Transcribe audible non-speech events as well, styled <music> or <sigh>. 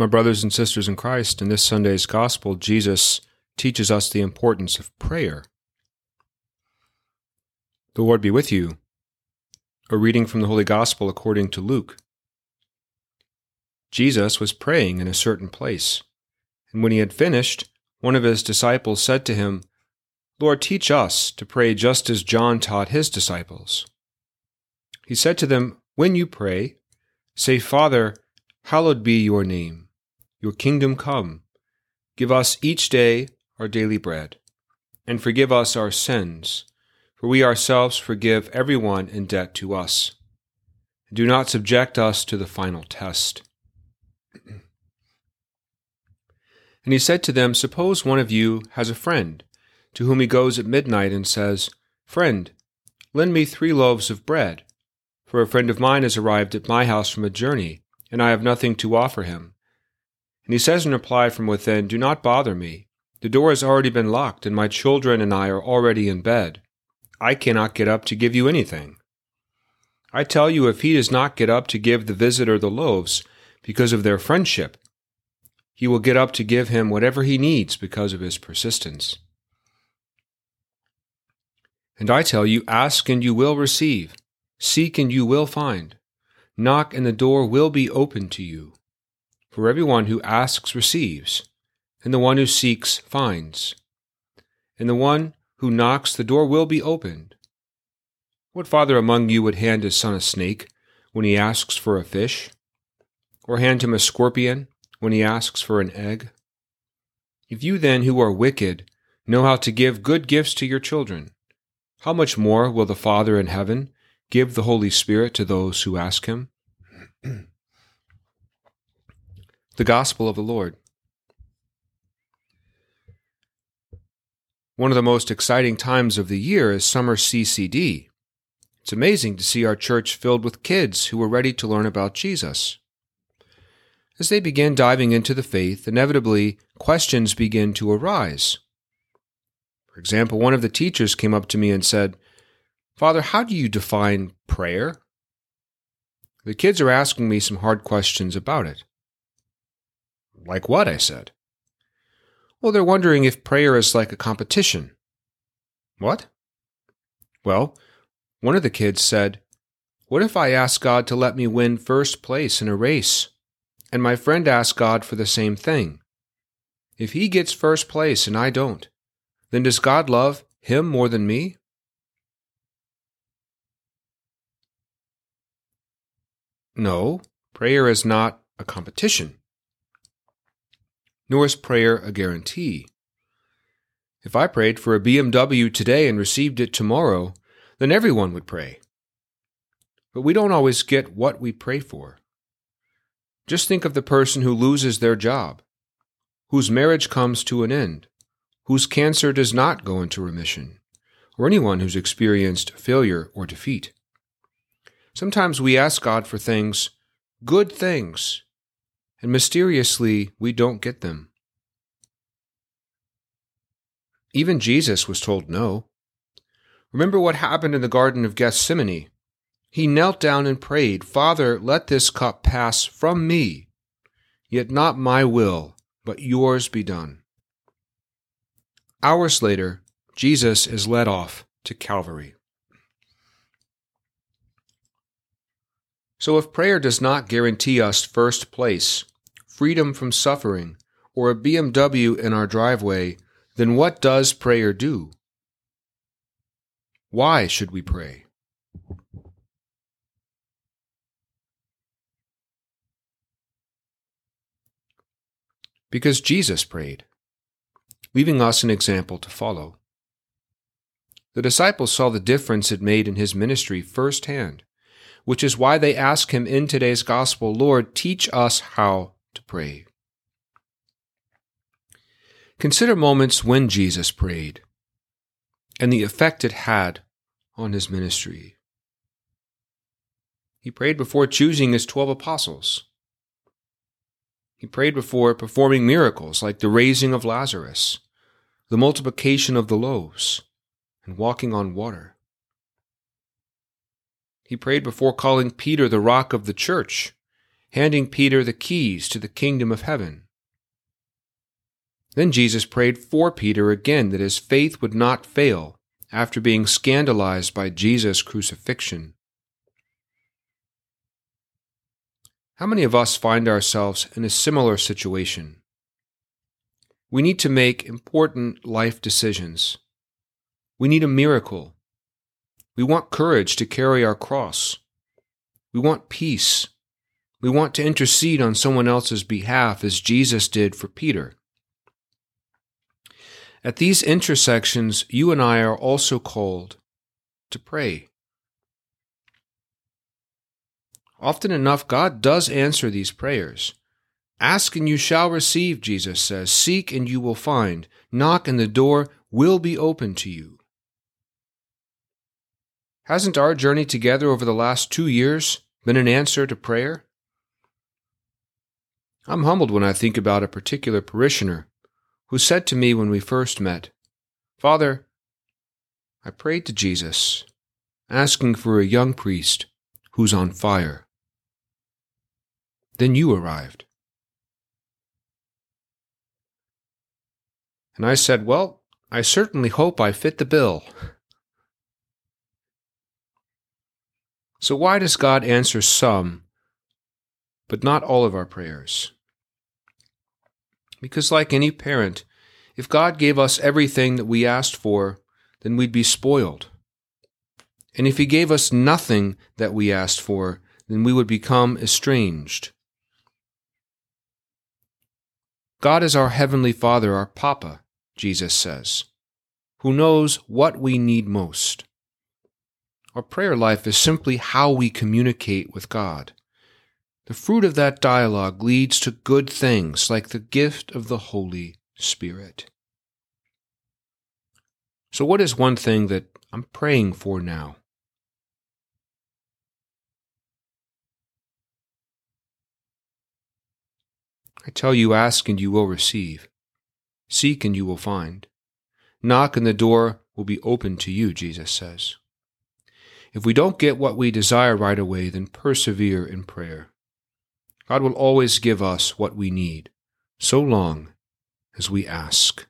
My brothers and sisters in Christ, in this Sunday's Gospel, Jesus teaches us the importance of prayer. The Lord be with you. A reading from the Holy Gospel according to Luke. Jesus was praying in a certain place, and when he had finished, one of his disciples said to him, Lord, teach us to pray just as John taught his disciples. He said to them, When you pray, say, Father, hallowed be your name, your kingdom come. Give us each day our daily bread, and forgive us our sins for we ourselves forgive everyone in debt to us. Do not subject us to the final test. <clears throat> And he said to them, Suppose one of you has a friend, to whom he goes at midnight and says, Friend, lend me three loaves of bread, for a friend of mine has arrived at my house from a journey, and I have nothing to offer him. And he says in reply from within, Do not bother me. The door has already been locked, and my children and I are already in bed. I cannot get up to give you anything. I tell you, if he does not get up to give the visitor the loaves because of their friendship, he will get up to give him whatever he needs because of his persistence. And I tell you, ask and you will receive, seek and you will find, knock and the door will be opened to you. For everyone who asks receives, and the one who seeks finds, and the one who knocks, the door will be opened. What father among you would hand his son a snake when he asks for a fish? Or hand him a scorpion when he asks for an egg? If you then, who are wicked, know how to give good gifts to your children, how much more will the Father in heaven give the Holy Spirit to those who ask him? <clears throat> the Gospel of the Lord. One of the most exciting times of the year is summer CCD. It's amazing to see our church filled with kids who are ready to learn about Jesus. As they begin diving into the faith, inevitably questions begin to arise. For example, one of the teachers came up to me and said, Father, how do you define prayer? The kids are asking me some hard questions about it. Like what? I said. Well, they're wondering if prayer is like a competition. What? Well, one of the kids said, What if I ask God to let me win first place in a race, and my friend asks God for the same thing? If he gets first place and I don't, then does God love him more than me? No, prayer is not a competition nor is prayer a guarantee. If I prayed for a BMW today and received it tomorrow, then everyone would pray. But we don't always get what we pray for. Just think of the person who loses their job, whose marriage comes to an end, whose cancer does not go into remission, or anyone who's experienced failure or defeat. Sometimes we ask God for things, good things, and mysteriously we don't get them. Even Jesus was told no. Remember what happened in the Garden of Gethsemane. He knelt down and prayed, Father, let this cup pass from me, yet not my will, but yours be done. Hours later, Jesus is led off to Calvary. So, if prayer does not guarantee us first place, freedom from suffering, or a BMW in our driveway, then what does prayer do? Why should we pray? Because Jesus prayed, leaving us an example to follow. The disciples saw the difference it made in his ministry firsthand, which is why they ask him in today's gospel, Lord, teach us how to pray. Consider moments when Jesus prayed and the effect it had on his ministry. He prayed before choosing his twelve apostles. He prayed before performing miracles like the raising of Lazarus, the multiplication of the loaves, and walking on water. He prayed before calling Peter the rock of the church handing Peter the keys to the kingdom of heaven. Then Jesus prayed for Peter again that his faith would not fail after being scandalized by Jesus' crucifixion. How many of us find ourselves in a similar situation? We need to make important life decisions. We need a miracle. We want courage to carry our cross. We want peace. We want to intercede on someone else's behalf as Jesus did for Peter. At these intersections, you and I are also called to pray. Often enough, God does answer these prayers. Ask and you shall receive, Jesus says. Seek and you will find. Knock and the door will be open to you. Hasn't our journey together over the last two years been an answer to prayer? I'm humbled when I think about a particular parishioner who said to me when we first met, Father, I prayed to Jesus, asking for a young priest who's on fire. Then you arrived. And I said, Well, I certainly hope I fit the bill. So, why does God answer some, but not all of our prayers? Because, like any parent, if God gave us everything that we asked for, then we'd be spoiled. And if He gave us nothing that we asked for, then we would become estranged. God is our Heavenly Father, our Papa, Jesus says, who knows what we need most. Our prayer life is simply how we communicate with God. The fruit of that dialogue leads to good things like the gift of the Holy Spirit. So, what is one thing that I'm praying for now? I tell you, ask and you will receive. Seek and you will find. Knock and the door will be open to you, Jesus says. If we don't get what we desire right away, then persevere in prayer. God will always give us what we need, so long as we ask.